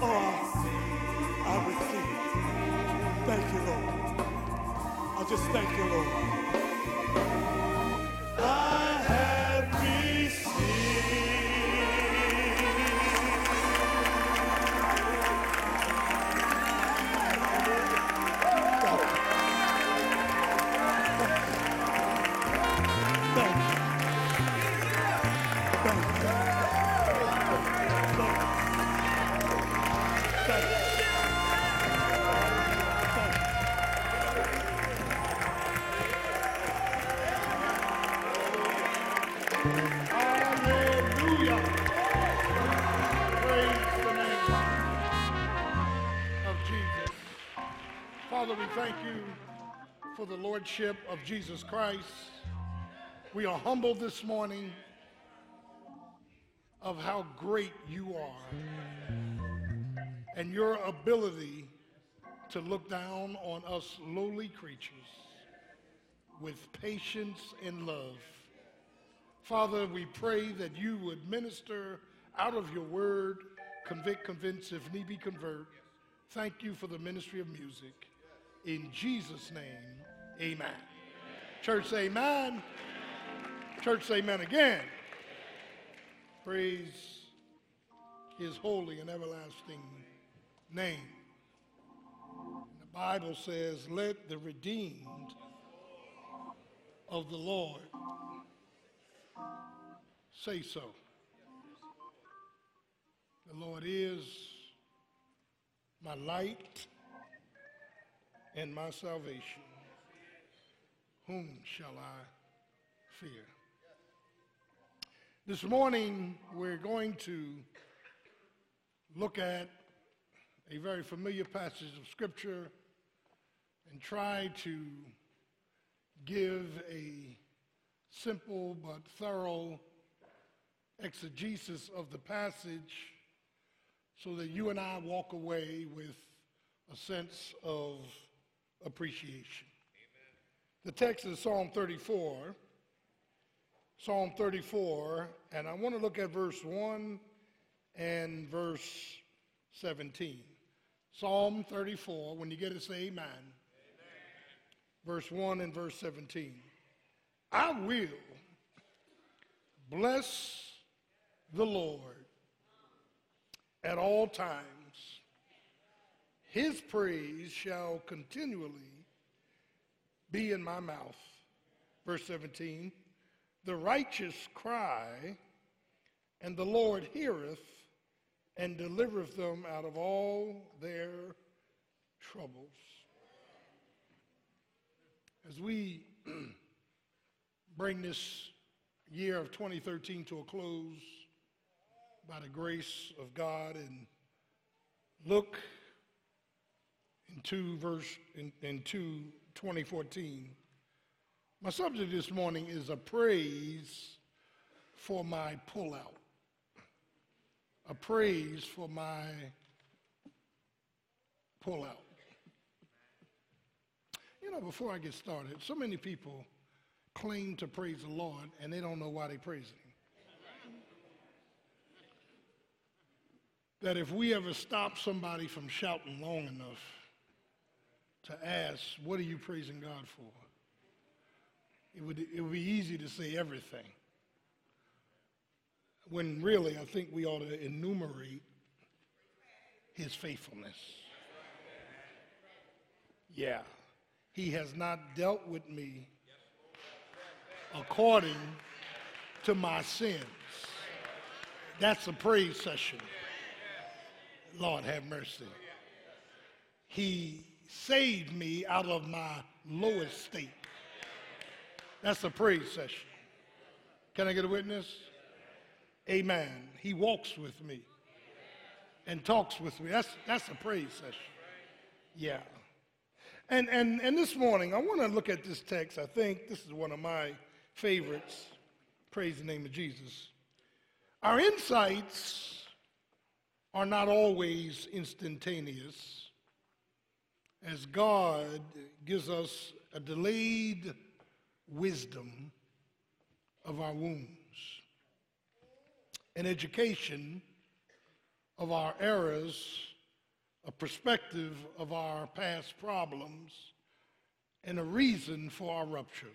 Oh, I receive. Thank you, Lord. I just thank you, Lord. Lordship of Jesus Christ. We are humbled this morning of how great you are and your ability to look down on us lowly creatures with patience and love. Father, we pray that you would minister out of your word, convict, convince, if need be, convert. Thank you for the ministry of music. In Jesus' name, amen. Church, say amen. Church, amen again. Praise his holy and everlasting name. The Bible says, Let the redeemed of the Lord say so. The Lord is my light and my salvation. Whom shall I fear? This morning, we're going to look at a very familiar passage of Scripture and try to give a simple but thorough exegesis of the passage so that you and I walk away with a sense of appreciation. The text is Psalm 34. Psalm 34, and I want to look at verse 1 and verse 17. Psalm 34, when you get it, say amen. amen. Verse 1 and verse 17. I will bless the Lord at all times. His praise shall continually be in my mouth. Verse 17 The righteous cry, and the Lord heareth and delivereth them out of all their troubles. As we bring this year of 2013 to a close, by the grace of God and look into verse in, into 2014. My subject this morning is a praise for my pullout. A praise for my pullout. You know, before I get started, so many people claim to praise the Lord and they don't know why they praise Him. that if we ever stop somebody from shouting long enough to ask, What are you praising God for? It would, it would be easy to say everything. When really, I think we ought to enumerate his faithfulness. Yeah. He has not dealt with me according to my sins. That's a praise session. Lord have mercy. He saved me out of my lowest state. That's a praise session. Can I get a witness? Amen. He walks with me and talks with me. That's, that's a praise session. Yeah. And, and, and this morning, I want to look at this text. I think this is one of my favorites. Praise the name of Jesus. Our insights are not always instantaneous, as God gives us a delayed wisdom of our wounds. an education of our errors, a perspective of our past problems, and a reason for our ruptures.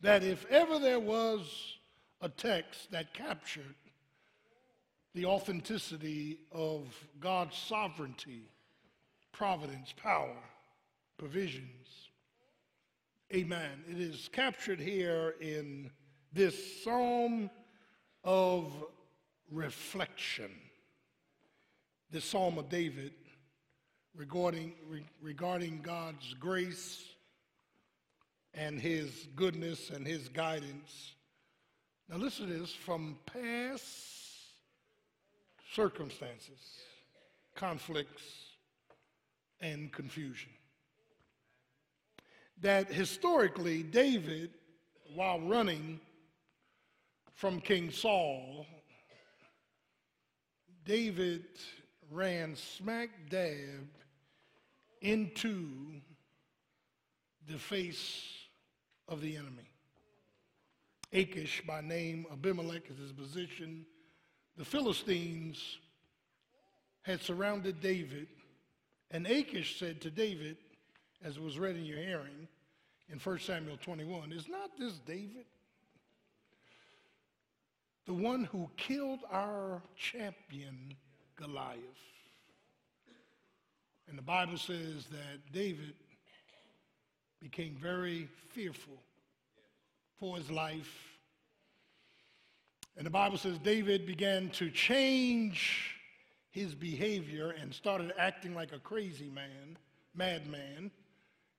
That if ever there was a text that captured the authenticity of God's sovereignty, providence, power, provisions, amen, it is captured here in this psalm of reflection. The Psalm of David regarding, regarding God's grace and his goodness and his guidance. Now, listen to this from past circumstances, conflicts, and confusion. That historically, David, while running from King Saul, David ran smack dab into the face of the enemy. Achish, by name, Abimelech is his position. The Philistines had surrounded David, and Achish said to David, as it was read in your hearing in 1 Samuel 21, Is not this David? the one who killed our champion, Goliath. And the Bible says that David became very fearful for his life. And the Bible says David began to change his behavior and started acting like a crazy man, madman. And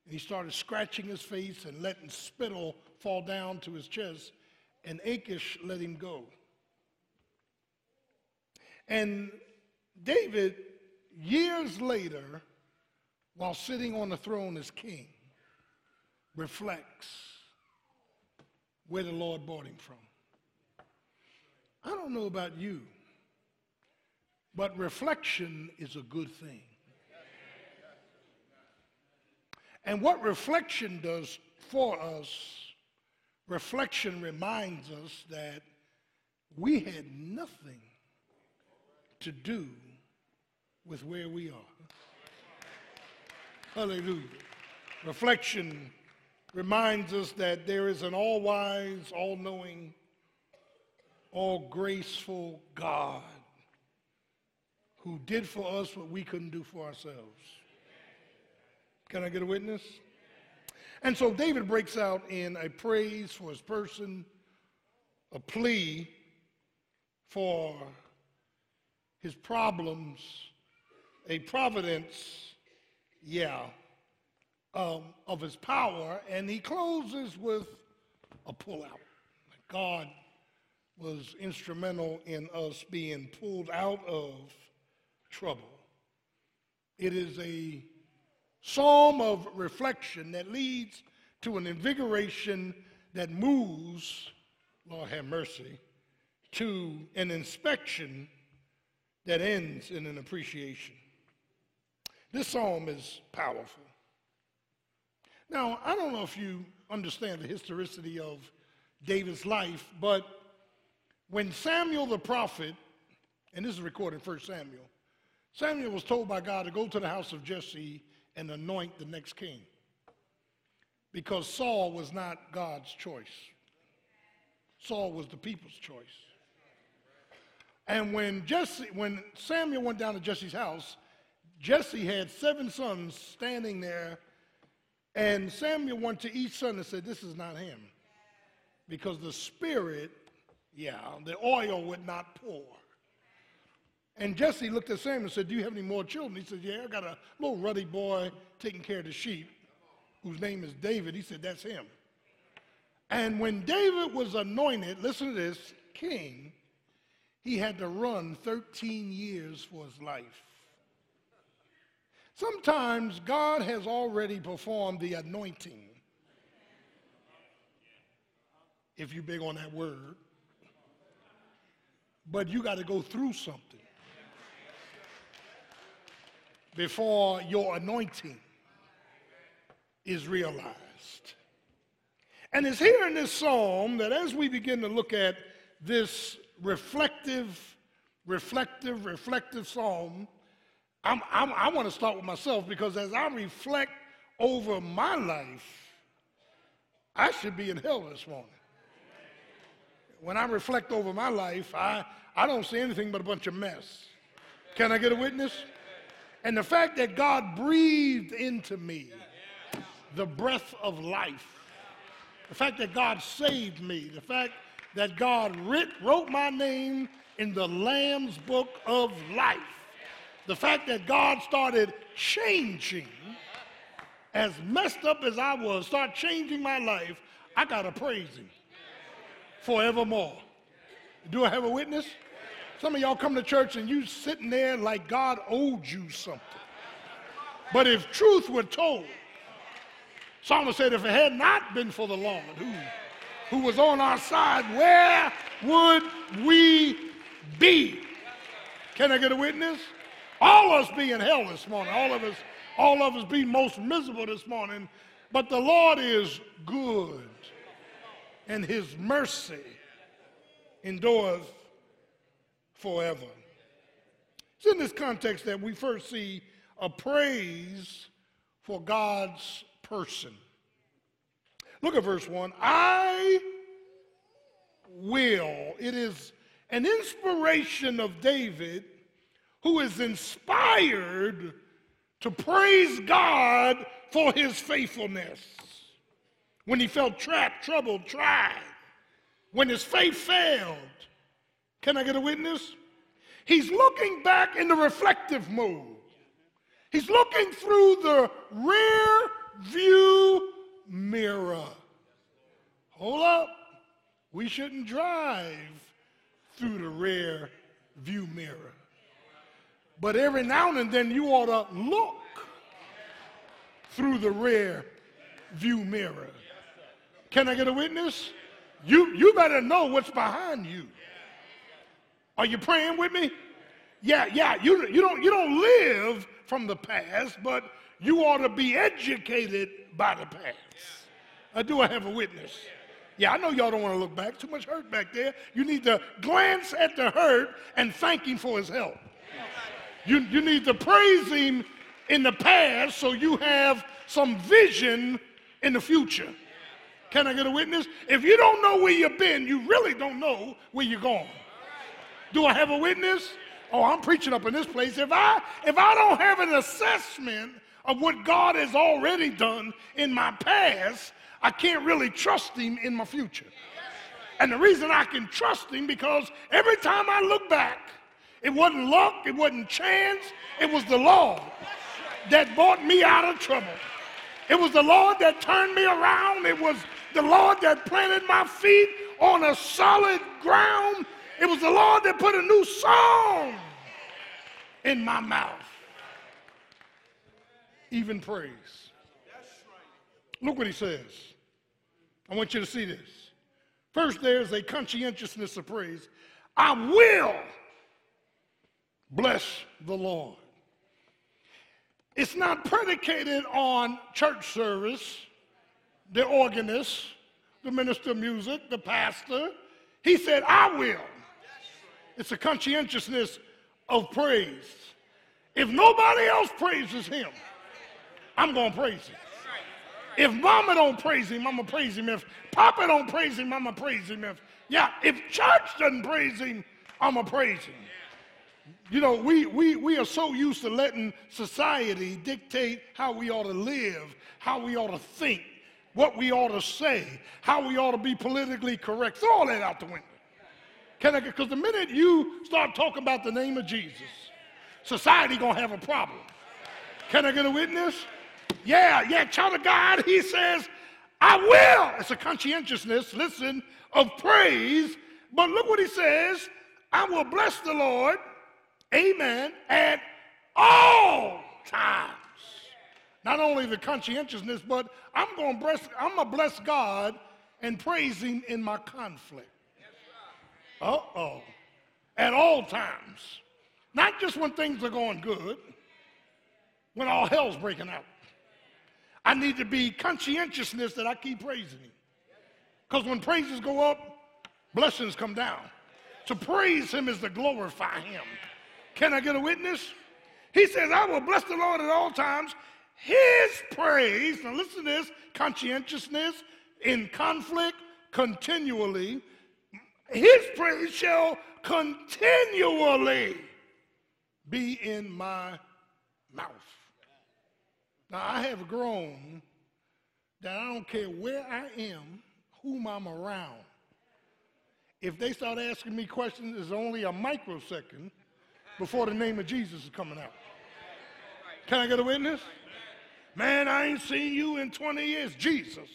he started scratching his face and letting spittle fall down to his chest and Achish let him go. And David, years later, while sitting on the throne as king, reflects where the Lord brought him from. I don't know about you, but reflection is a good thing. And what reflection does for us reflection reminds us that we had nothing to do with where we are. Hallelujah. Reflection reminds us that there is an all wise, all knowing, all graceful God who did for us what we couldn't do for ourselves. Can I get a witness? And so David breaks out in a praise for his person, a plea for his problems, a providence, yeah, um, of his power, and he closes with a pullout. God was instrumental in us being pulled out of trouble. It is a psalm of reflection that leads to an invigoration that moves, Lord have mercy, to an inspection that ends in an appreciation. This psalm is powerful. Now, I don't know if you understand the historicity of David's life, but when Samuel the prophet, and this is recorded in 1 Samuel, Samuel was told by God to go to the house of Jesse and anoint the next king because Saul was not God's choice. Saul was the people's choice. And when Jesse, when Samuel went down to Jesse's house, Jesse had seven sons standing there, and Samuel went to each son and said, This is not him. Because the spirit, yeah, the oil would not pour. And Jesse looked at Samuel and said, Do you have any more children? He said, Yeah, I got a little ruddy boy taking care of the sheep whose name is David. He said, That's him. And when David was anointed, listen to this, king, he had to run 13 years for his life. Sometimes God has already performed the anointing. If you're big on that word. But you got to go through something before your anointing is realized. And it's here in this psalm that as we begin to look at this reflective, reflective, reflective psalm, I'm, I'm, i want to start with myself because as I reflect over my life, I should be in hell this morning. When I reflect over my life, I, I don't see anything but a bunch of mess. Can I get a witness? And the fact that God breathed into me the breath of life, the fact that God saved me, the fact that God writ, wrote my name in the Lamb's book of life, the fact that God started changing, as messed up as I was, start changing my life, I got to praise Him forevermore. Do I have a witness? Some of y'all come to church and you sitting there like God owed you something. But if truth were told, Psalmist said, if it had not been for the Lord who, who was on our side, where would we be? Can I get a witness? All of us be in hell this morning. All of us, all of us be most miserable this morning. But the Lord is good, and his mercy endures forever. It's in this context that we first see a praise for God's person. Look at verse 1. I will. It is an inspiration of David who is inspired to praise God for his faithfulness. When he felt trapped, troubled, tried, when his faith failed. Can I get a witness? He's looking back in the reflective mode. He's looking through the rear view mirror. Hold up. We shouldn't drive through the rear view mirror. But every now and then you ought to look through the rear view mirror. Can I get a witness? You, you better know what's behind you. Are you praying with me? Yeah, yeah. You, you, don't, you don't live from the past, but you ought to be educated by the past. Uh, do I have a witness? Yeah, I know y'all don't want to look back. Too much hurt back there. You need to glance at the hurt and thank him for his help. You, you need to praise him in the past so you have some vision in the future. Can I get a witness? If you don't know where you've been, you really don't know where you're going. Do I have a witness? Oh, I'm preaching up in this place. If I if I don't have an assessment of what God has already done in my past, I can't really trust him in my future. And the reason I can trust him because every time I look back, it wasn't luck, it wasn't chance, it was the Lord that brought me out of trouble. It was the Lord that turned me around. It was the Lord that planted my feet on a solid ground. It was the Lord that put a new song in my mouth. Even praise. Look what he says. I want you to see this. First, there's a conscientiousness of praise. I will bless the Lord. It's not predicated on church service, the organist, the minister of music, the pastor. He said, I will. It's a conscientiousness of praise. If nobody else praises him, I'm going to praise him. If mama don't praise him, I'm going to praise him. If papa don't praise him, I'm going to praise him. If, yeah, if church doesn't praise him, I'm going to praise him. You know, we, we, we are so used to letting society dictate how we ought to live, how we ought to think, what we ought to say, how we ought to be politically correct. Throw all that out the window. Can I? Because the minute you start talking about the name of Jesus, society gonna have a problem. Can I get a witness? Yeah, yeah, child of God, he says, I will. It's a conscientiousness, listen, of praise. But look what he says I will bless the Lord, amen, at all times. Not only the conscientiousness, but I'm gonna bless, I'm gonna bless God and praise him in my conflict. Uh oh. At all times. Not just when things are going good, when all hell's breaking out. I need to be conscientiousness that I keep praising Him. Because when praises go up, blessings come down. To praise him is to glorify him. Can I get a witness? He says, I will bless the Lord at all times. His praise, now listen to this conscientiousness in conflict continually. His praise shall continually be in my mouth. Now, I have grown that I don't care where I am, whom I'm around. If they start asking me questions, it's only a microsecond before the name of Jesus is coming out. Can I get a witness? Man, I ain't seen you in 20 years. Jesus.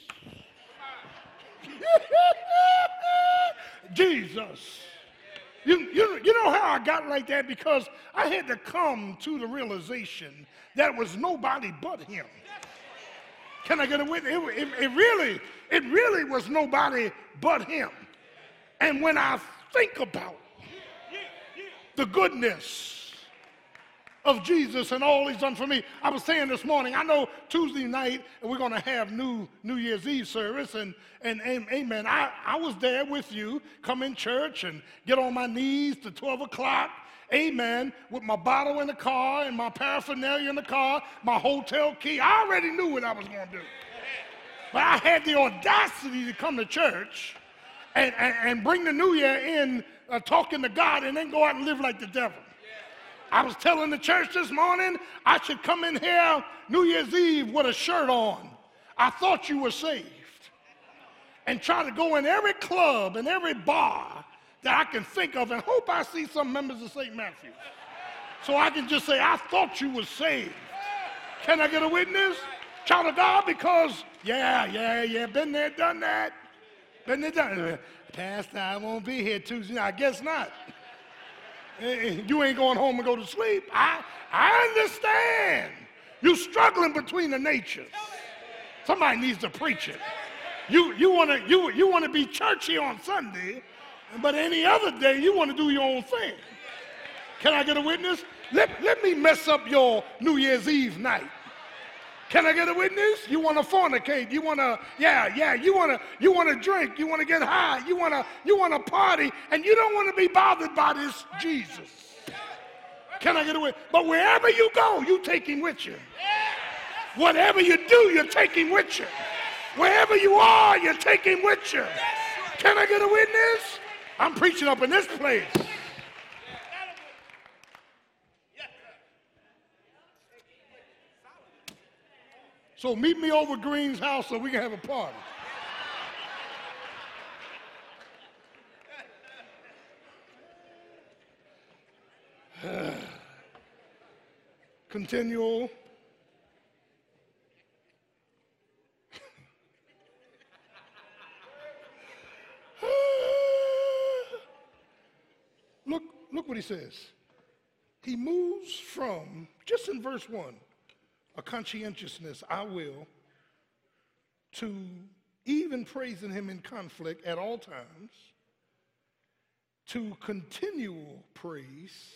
Jesus. You, you, you know how I got like that? Because I had to come to the realization that it was nobody but him. Can I get a witness? It, it, it, really, it really was nobody but him. And when I think about the goodness of Jesus and all he's done for me. I was saying this morning, I know Tuesday night we're going to have new New Year's Eve service, and, and, amen. I, I was there with you, come in church and get on my knees to 12 o'clock, amen, with my bottle in the car and my paraphernalia in the car, my hotel key. I already knew what I was going to do. But I had the audacity to come to church and, and, and bring the new year in uh, talking to God and then go out and live like the devil. I was telling the church this morning I should come in here New Year's Eve with a shirt on. I thought you were saved. And try to go in every club and every bar that I can think of and hope I see some members of St. Matthew's. So I can just say, I thought you were saved. Can I get a witness? Child of God, because, yeah, yeah, yeah, been there, done that. Been there, done that. Pastor, I won't be here Tuesday. I guess not. Eh, eh, you ain't going home and go to sleep. I, I understand. You're struggling between the natures. Somebody needs to preach it. You, you want to you, you wanna be churchy on Sunday, but any other day you want to do your own thing. Can I get a witness? Let, let me mess up your New Year's Eve night. Can I get a witness? You want to fornicate? You want to, yeah, yeah. You want to, you want to drink? You want to get high? You want to, you want to party? And you don't want to be bothered by this Jesus. Can I get away? But wherever you go, you take him with you. Whatever you do, you're taking with you. Wherever you are, you're taking with you. Can I get a witness? I'm preaching up in this place. So meet me over Green's house so we can have a party. Continual. look, look what he says. He moves from, just in verse 1, a conscientiousness, I will, to even praising him in conflict at all times, to continual praise,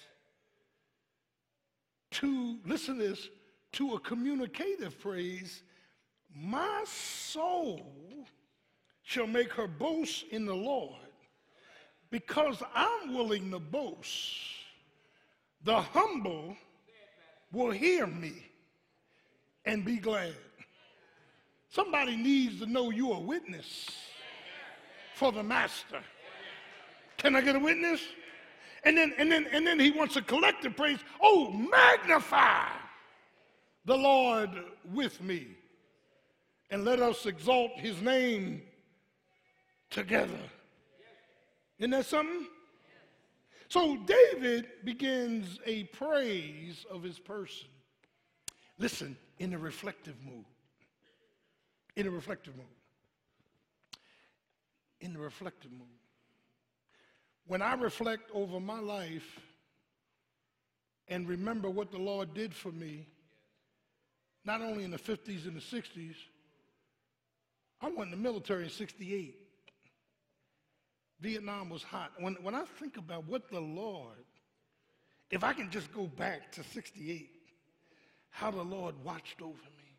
to, listen to this, to a communicative praise, my soul shall make her boast in the Lord because I'm willing to boast. The humble will hear me and be glad. Somebody needs to know you're a witness for the master. Can I get a witness? And then, and then, and then he wants a collective praise. Oh, magnify the Lord with me. And let us exalt his name together. Isn't that something? So David begins a praise of his person. Listen, in a reflective mood. In a reflective mood. In a reflective mood. When I reflect over my life and remember what the Lord did for me, not only in the 50s and the 60s, I went in the military in 68. Vietnam was hot. When, when I think about what the Lord, if I can just go back to 68, how the Lord watched over me.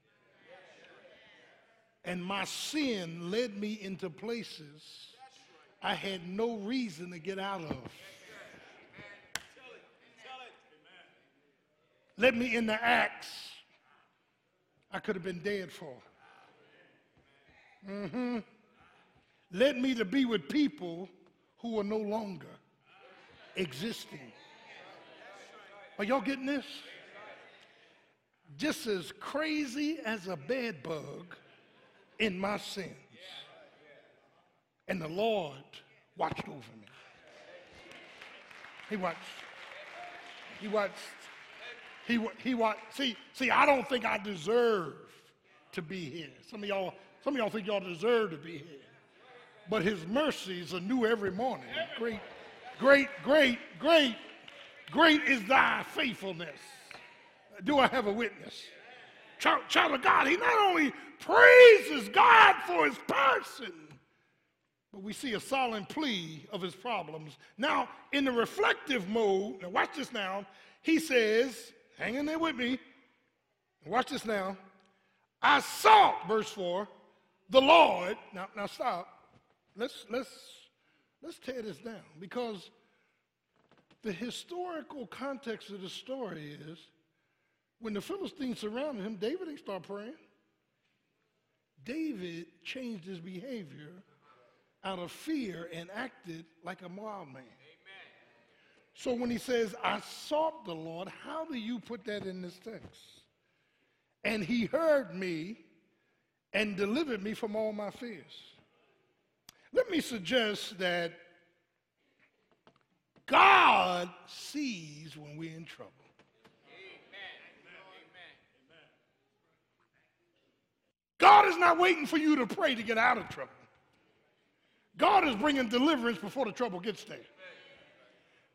And my sin led me into places I had no reason to get out of. Let me in the acts I could have been dead for. Mm-hmm. Me to be with people who are no longer existing. Are y'all getting this? Just as crazy as a bed bug in my sins. And the Lord watched over me. He watched. He watched. He, he watched. See, see, I don't think I deserve to be here. Some of y'all, some of y'all think y'all deserve to be here. But his mercies are new every morning. Great, great, great, great, great is thy faithfulness. Do I have a witness? Child, child of God, he not only praises God for his person, but we see a solemn plea of his problems. Now, in the reflective mode, now watch this now, he says, hang in there with me, watch this now. I sought, verse 4, the Lord. Now, now stop. Let's let's let's tear this down because the historical context of the story is when the Philistines surrounded him, David didn't start praying. David changed his behavior out of fear and acted like a Moab man. So when he says, I sought the Lord, how do you put that in this text? And he heard me and delivered me from all my fears. Let me suggest that God sees when we're in trouble. God is not waiting for you to pray to get out of trouble. God is bringing deliverance before the trouble gets there.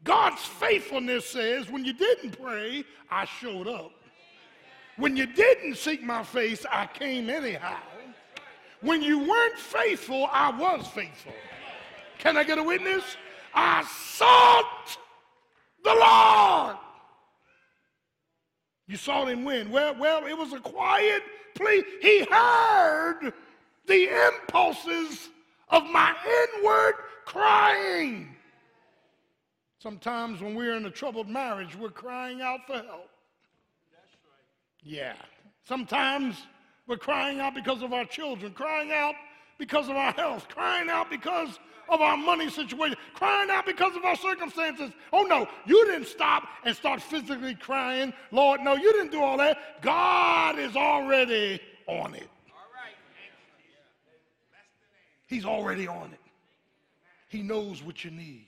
God's faithfulness says, when you didn't pray, I showed up. When you didn't seek my face, I came anyhow. When you weren't faithful, I was faithful. Can I get a witness? I sought the Lord. You saw him win. Well, well, it was a quiet plea. He heard the impulses of my inward crying. Sometimes when we're in a troubled marriage, we're crying out for help. Yeah. Sometimes we're crying out because of our children, crying out because of our health, crying out because of our money situation, crying out because of our circumstances. Oh no, you didn't stop and start physically crying. Lord, no, you didn't do all that. God is already on it. He's already on it. He knows what you need.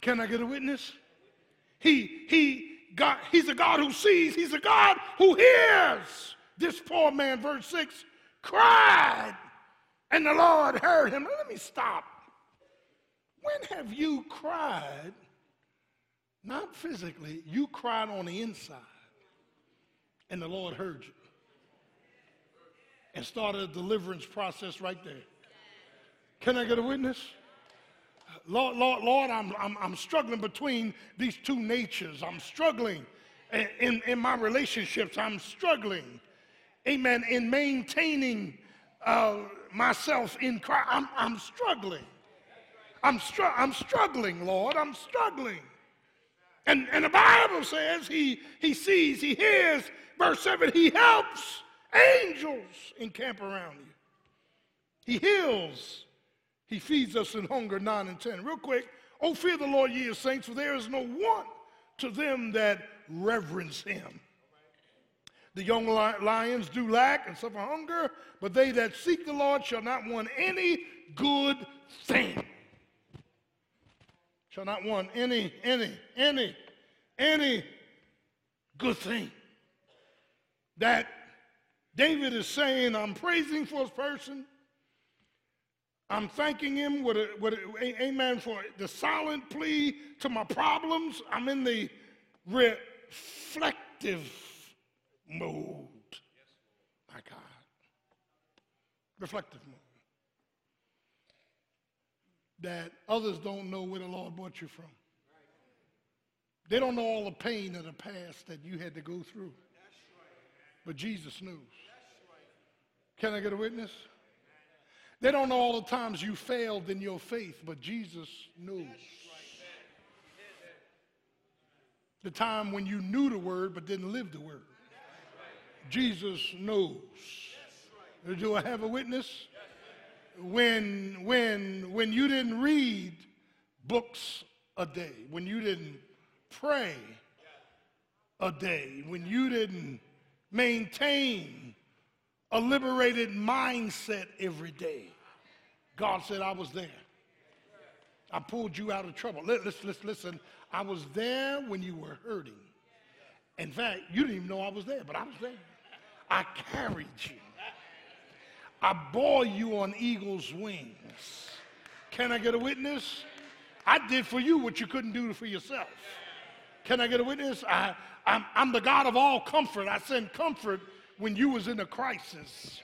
Can I get a witness? He, he, God, he's a God who sees. He's a God who hears. This poor man, verse 6, cried, and the Lord heard him. let me stop. When have you cried, not physically, you cried on the inside, and the Lord heard you and started a deliverance process right there? Can I get a witness? Lord, Lord, Lord, I'm, I'm, I'm struggling between these two natures. I'm struggling in, in, in my relationships. I'm struggling, amen, in maintaining uh, myself in Christ. I'm, I'm struggling. I'm, str- I'm struggling, Lord. I'm struggling. And, and the Bible says he, he sees, he hears, verse 7, he helps angels encamp around you. He heals he feeds us in hunger, 9 and 10. Real quick, oh, fear the Lord, ye saints, for there is no want to them that reverence him. The young lions do lack and suffer hunger, but they that seek the Lord shall not want any good thing. Shall not want any, any, any, any good thing. That David is saying, I'm praising for his person. I'm thanking him with a, with a, amen for the silent plea to my problems. I'm in the reflective mode. My God. Reflective mode. That others don't know where the Lord brought you from. They don't know all the pain of the past that you had to go through. But Jesus knows. Can I get a witness? They don't know all the times you failed in your faith, but Jesus knows. The time when you knew the word but didn't live the word. Jesus knows. Do I have a witness? When, when, when you didn't read books a day, when you didn't pray a day, when you didn't maintain a liberated mindset every day, God said, I was there. I pulled you out of trouble. Listen, listen, listen. I was there when you were hurting. In fact, you didn't even know I was there, but I was there. I carried you. I bore you on eagle's wings. Can I get a witness? I did for you what you couldn't do for yourself. Can I get a witness? I, I'm, I'm the God of all comfort. I send comfort when you was in a crisis.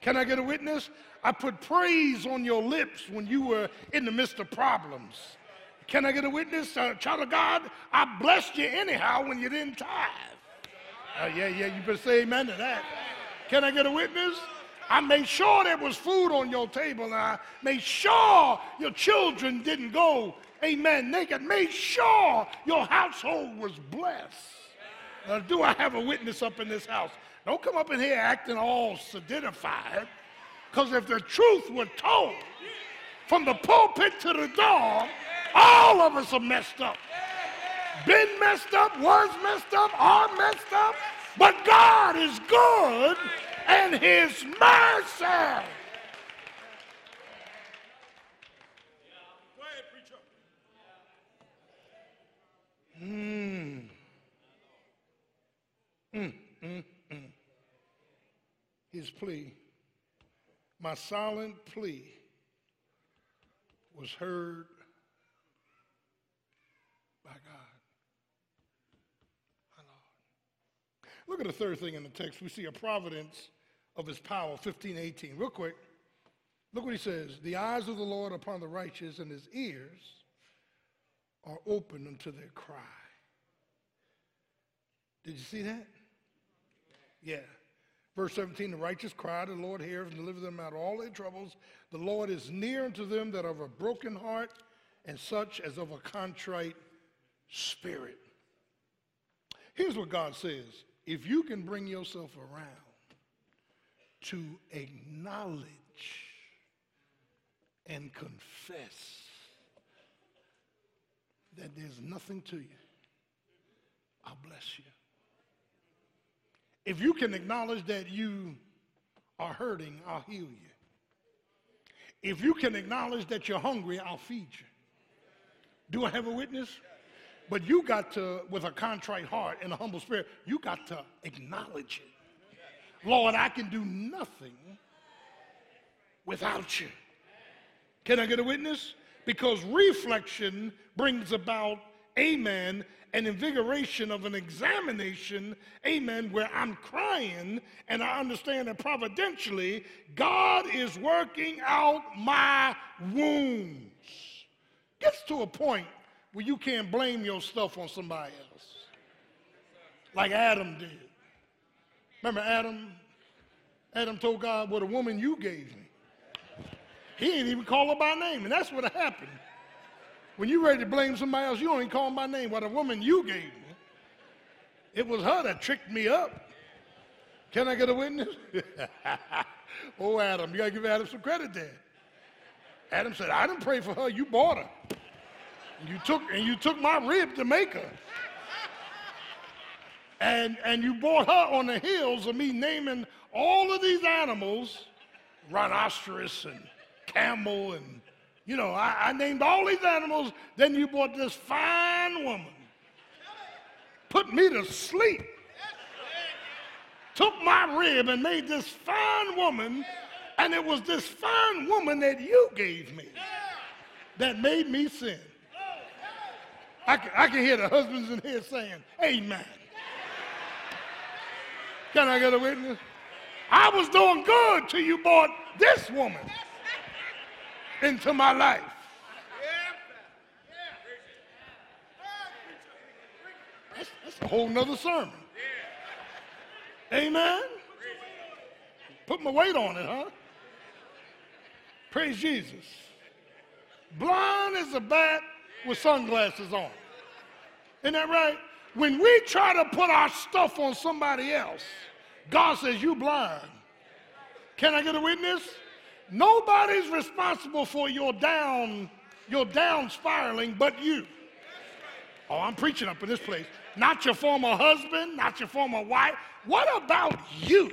Can I get a witness? I put praise on your lips when you were in the midst of problems. Can I get a witness? Uh, child of God, I blessed you anyhow when you didn't tithe. Uh, yeah, yeah, you better say amen to that. Can I get a witness? I made sure there was food on your table. And I made sure your children didn't go, amen, naked. Made sure your household was blessed. Do I have a witness up in this house? Don't come up in here acting all solidified. Because if the truth were told from the pulpit to the door, all of us are messed up. Been messed up, was messed up, are messed up. But God is good and his mercy. Mm. Mm, mm. His plea, my silent plea, was heard by God. My Lord. Look at the third thing in the text. We see a providence of his power, 1518. Real quick. Look what he says. The eyes of the Lord upon the righteous, and his ears are open unto their cry. Did you see that? Yeah. Verse 17, the righteous cry, the Lord hears and delivers them out of all their troubles. The Lord is near unto them that of a broken heart and such as of a contrite spirit. Here's what God says. If you can bring yourself around to acknowledge and confess that there's nothing to you, I'll bless you. If you can acknowledge that you are hurting, I'll heal you. If you can acknowledge that you're hungry, I'll feed you. Do I have a witness? But you got to, with a contrite heart and a humble spirit, you got to acknowledge it. Lord, I can do nothing without you. Can I get a witness? Because reflection brings about, amen, an invigoration of an examination, amen, where I'm crying and I understand that providentially God is working out my wounds. Gets to a point where you can't blame your stuff on somebody else, like Adam did. Remember Adam? Adam told God, What a woman you gave me. He ain't even call her by name, and that's what happened. When you're ready to blame somebody else, you don't even call them by name. What a woman you gave me. It was her that tricked me up. Can I get a witness? oh, Adam, you got to give Adam some credit there. Adam said, I didn't pray for her, you bought her. You took, and you took my rib to make her and, and you brought her on the heels of me naming all of these animals, rhinoceros and camel, and you know, I, I named all these animals. Then you brought this fine woman, put me to sleep, took my rib and made this fine woman, and it was this fine woman that you gave me that made me sin. I can, I can hear the husbands in here saying, Amen. Can I get a witness? I was doing good till you brought this woman into my life. That's, a whole nother sermon. Amen. Put my weight on it, huh? Praise Jesus. Blind as a bat with sunglasses on. Isn't that right? When we try to put our stuff on somebody else, God says, You blind. Can I get a witness? Nobody's responsible for your down, your down spiraling but you. Oh, I'm preaching up in this place. Not your former husband, not your former wife. What about you?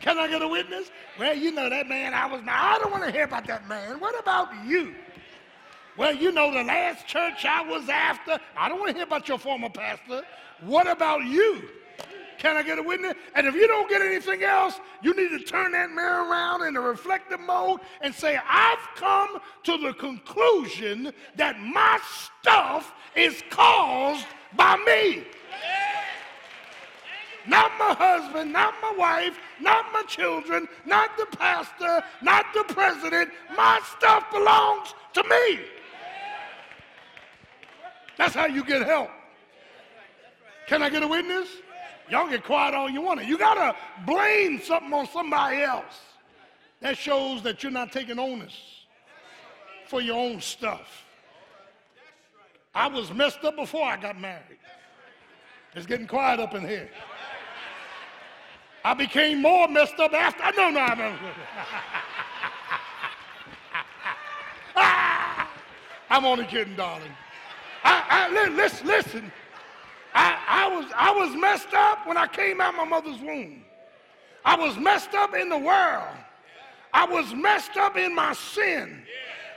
Can I get a witness? Well, you know that man I was I don't want to hear about that man. What about you? Well, you know the last church I was after. I don't want to hear about your former pastor. What about you? Can I get a witness? And if you don't get anything else, you need to turn that mirror around in a reflective mode and say, I've come to the conclusion that my stuff is caused by me. Not my husband, not my wife, not my children, not the pastor, not the president. My stuff belongs to me. That's how you get help. Can I get a witness? Y'all get quiet all you want to. You got to blame something on somebody else. That shows that you're not taking onus for your own stuff. I was messed up before I got married. It's getting quiet up in here. I became more messed up after. No, no, no. Ah! I'm only kidding, darling. I, I, listen, listen. I, I, was, I was messed up when I came out of my mother's womb. I was messed up in the world. I was messed up in my sin.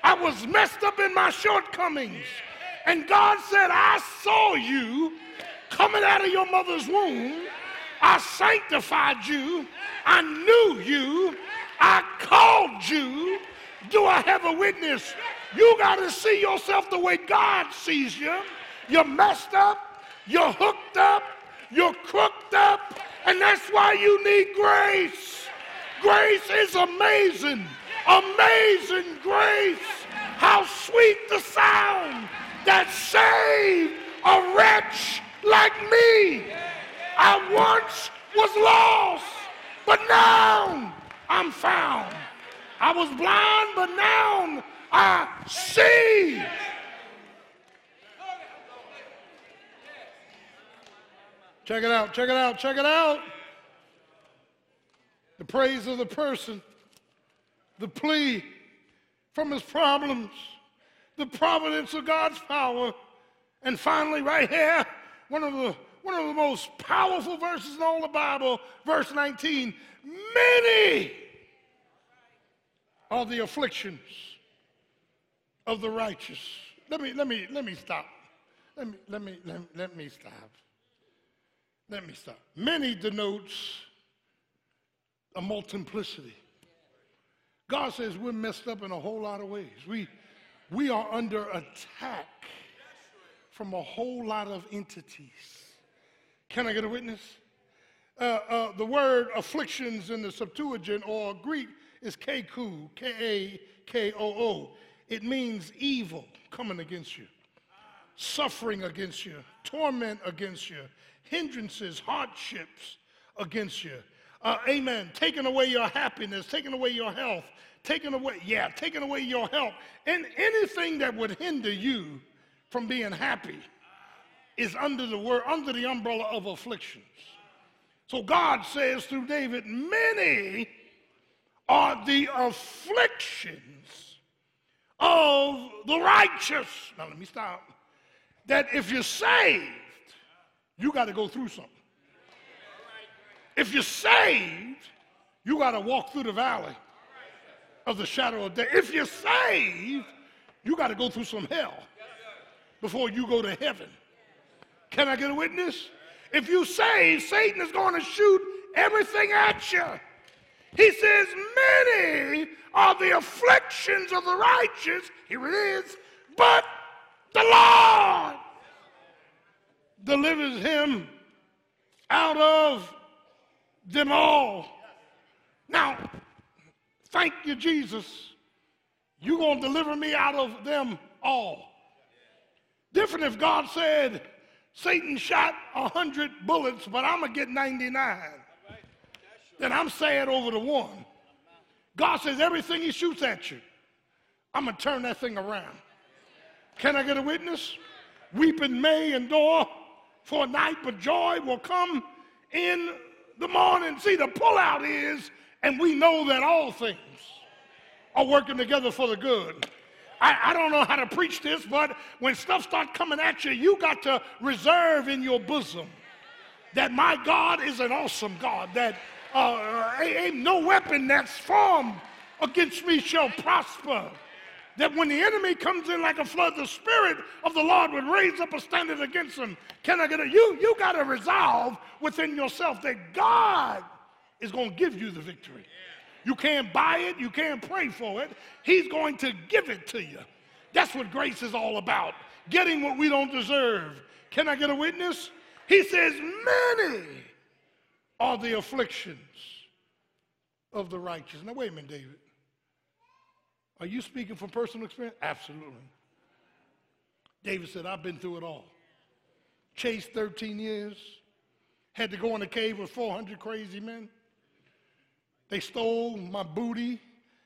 I was messed up in my shortcomings. And God said, I saw you coming out of your mother's womb. I sanctified you. I knew you. I called you. Do I have a witness? You got to see yourself the way God sees you. You're messed up, you're hooked up, you're crooked up, and that's why you need grace. Grace is amazing. Amazing grace. How sweet the sound that saved a wretch like me. I once was lost, but now I'm found. I was blind, but now I see. Check it out, check it out, check it out. The praise of the person, the plea from his problems, the providence of God's power, and finally, right here, one of the one of the most powerful verses in all the Bible, verse 19. Many are the afflictions of the righteous. Let me, let me, let me stop. Let me, let me, let, let me stop. Let me stop. Many denotes a multiplicity. God says we're messed up in a whole lot of ways. We, we are under attack from a whole lot of entities. Can I get a witness? Uh, uh, the word afflictions in the Septuagint or Greek is keku, K A K O O. It means evil coming against you, suffering against you, torment against you, hindrances, hardships against you. Uh, amen. Taking away your happiness, taking away your health, taking away, yeah, taking away your health. And anything that would hinder you from being happy is under the word, under the umbrella of afflictions. So God says through David, many are the afflictions of the righteous. Now, let me stop. That if you're saved, you got to go through something. If you're saved, you got to walk through the valley of the shadow of death. If you're saved, you got to go through some hell before you go to heaven. Can I get a witness? If you save, Satan is going to shoot everything at you. He says, Many are the afflictions of the righteous. Here it is. But the Lord delivers him out of them all. Now, thank you, Jesus. You're going to deliver me out of them all. Different if God said, Satan shot a hundred bullets, but I'm going to get 99. Then I'm sad over the one. God says everything he shoots at you, I'm going to turn that thing around. Can I get a witness? Weeping may endure for a night, but joy will come in the morning. See, the pullout is, and we know that all things are working together for the good. I, I, don't know how to preach this, but when stuff starts coming at you, you got to reserve in your bosom that my God is an awesome God, that uh, ain't no weapon that's formed against me shall prosper. That when the enemy comes in like a flood, the Spirit of the Lord would raise up a standard against him. Can I get a you? You got to resolve within yourself that God is going to give you the victory. You can't buy it, you can't pray for it. He's going to give it to you. That's what grace is all about getting what we don't deserve. Can I get a witness? He says, Many are the afflictions of the righteous. Now, wait a minute, David. Are you speaking from personal experience? Absolutely. David said, I've been through it all. Chased 13 years, had to go in a cave with 400 crazy men. They stole my booty,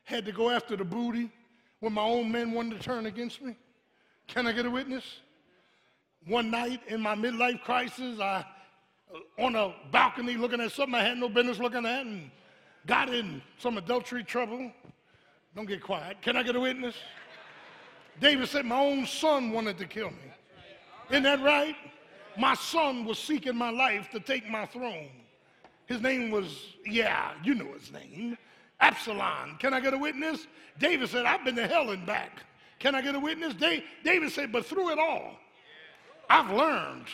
had to go after the booty when my own men wanted to turn against me. Can I get a witness? One night in my midlife crisis, I on a balcony looking at something I had no business looking at and got in some adultery trouble. Don't get quiet. Can I get a witness? David said, My own son wanted to kill me. Isn't that right? My son was seeking my life to take my throne. His name was, yeah, you know his name, Absalom. Can I get a witness? David said, I've been to hell and back. Can I get a witness? David said, but through it all, I've learned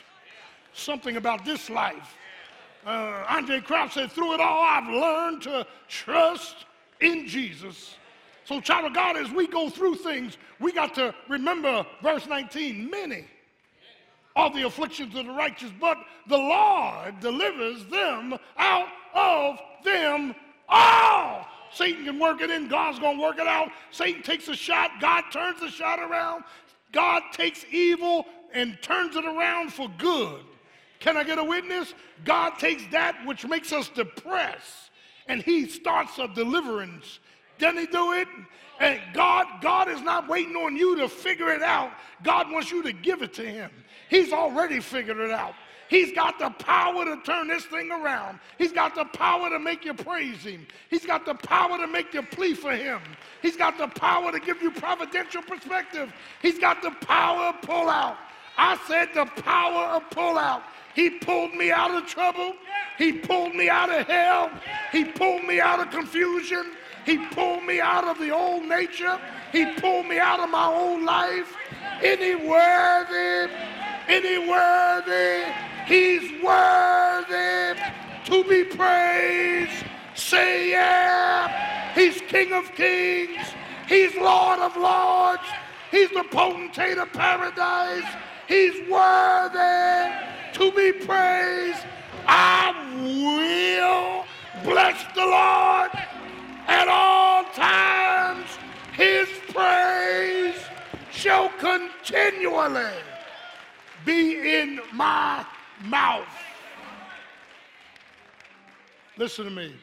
something about this life. Uh, Andraé Crouch said, through it all, I've learned to trust in Jesus. So, child of God, as we go through things, we got to remember verse 19 many are the afflictions of the righteous, but the Lord delivers them out of them all. Satan can work it in, God's going to work it out. Satan takes a shot, God turns the shot around. God takes evil and turns it around for good. Can I get a witness? God takes that which makes us depressed and he starts a deliverance. Doesn't he do it? And God, God is not waiting on you to figure it out. God wants you to give it to him. He's already figured it out. He's got the power to turn this thing around. He's got the power to make you praise Him. He's got the power to make you plea for Him. He's got the power to give you providential perspective. He's got the power of pull out. I said the power of pull out. He pulled me out of trouble. He pulled me out of hell. He pulled me out of confusion. He pulled me out of the old nature. He pulled me out of my old life. Any worthy any worthy? He's worthy to be praised. Say yeah. He's King of kings. He's Lord of lords. He's the potentate of paradise. He's worthy to be praised. I will bless the Lord at all times. His praise shall continually be in my mouth. Listen to me.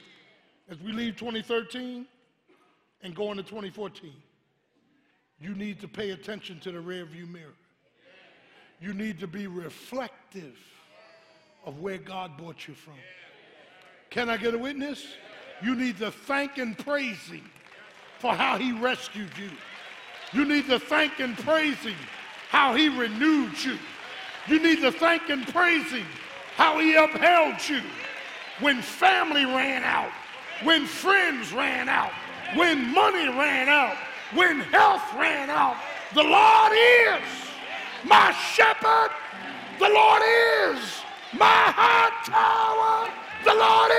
As we leave 2013 and go into 2014, you need to pay attention to the rearview mirror. You need to be reflective of where God brought you from. Can I get a witness? You need to thank and praise Him for how He rescued you. You need to thank and praise Him how He renewed you. You need to thank and praise Him how He upheld you when family ran out, when friends ran out, when money ran out, when health ran out. The Lord is my shepherd. The Lord is my high tower. The Lord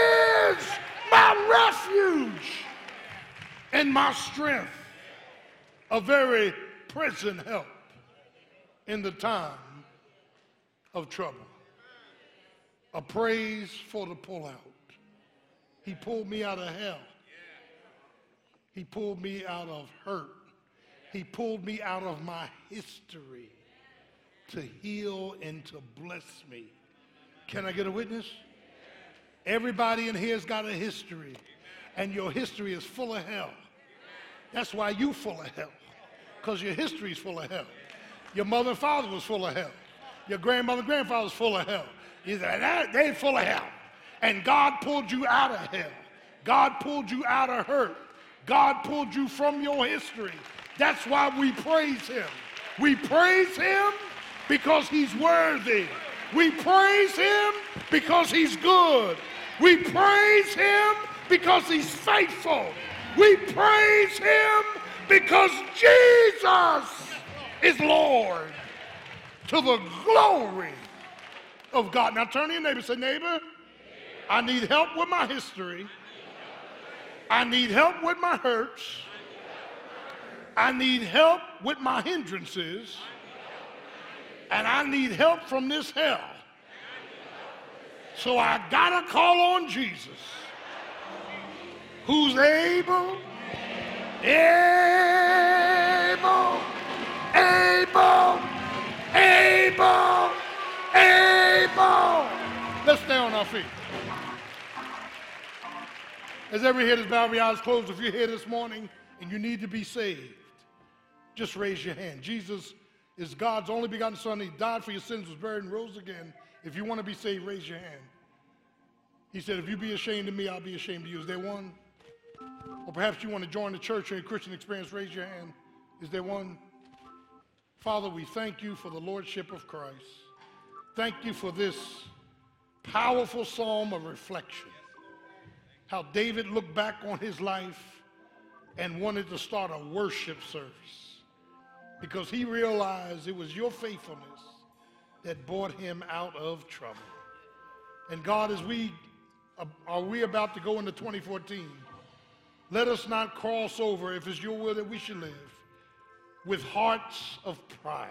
is my refuge and my strength, a very present help in the time of trouble. A praise for the pullout. He pulled me out of hell. He pulled me out of hurt. He pulled me out of my history to heal and to bless me. Can I get a witness? Everybody in here's got a history. and your history is full of hell. That's why you full of hell, because your history is full of hell. Your mother and father was full of hell. Your grandmother and grandfather was full of hell. You said, they're full of hell. And God pulled you out of hell. God pulled you out of hurt. God pulled you from your history. That's why we praise him. We praise him because he's worthy. We praise him because he's good. We praise him because he's faithful. We praise him because Jesus is Lord to the glory of God. Now turn to your neighbor say, neighbor, I need help with my history. I need help with my hurts. I need help with my hindrances. And I need help from this hell. So I got to call on Jesus, who's able, able, able, able, able. Let's stay on our feet. As every head is bowed, every eyes closed, if you're here this morning and you need to be saved, just raise your hand. Jesus is God's only begotten Son. He died for your sins, was buried, and rose again. If you want to be saved, raise your hand. He said, If you be ashamed of me, I'll be ashamed of you. Is there one? Or perhaps you want to join the church or a Christian experience, raise your hand. Is there one? Father, we thank you for the Lordship of Christ. Thank you for this powerful psalm of reflection. How David looked back on his life and wanted to start a worship service because he realized it was your faithfulness that brought him out of trouble. And God, as we uh, are we about to go into 2014, let us not cross over, if it's your will that we should live, with hearts of pride.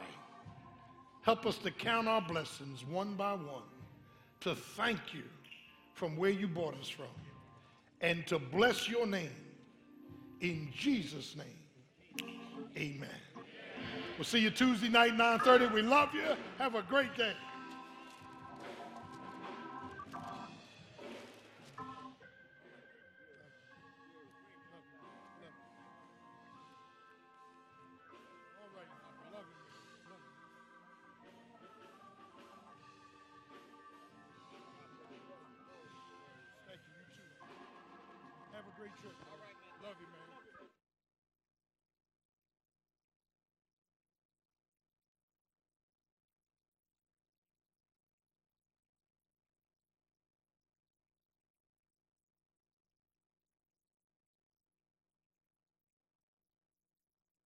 Help us to count our blessings one by one, to thank you from where you brought us from, and to bless your name. In Jesus' name, amen. We'll see you Tuesday night, 9.30. We love you. Have a great day.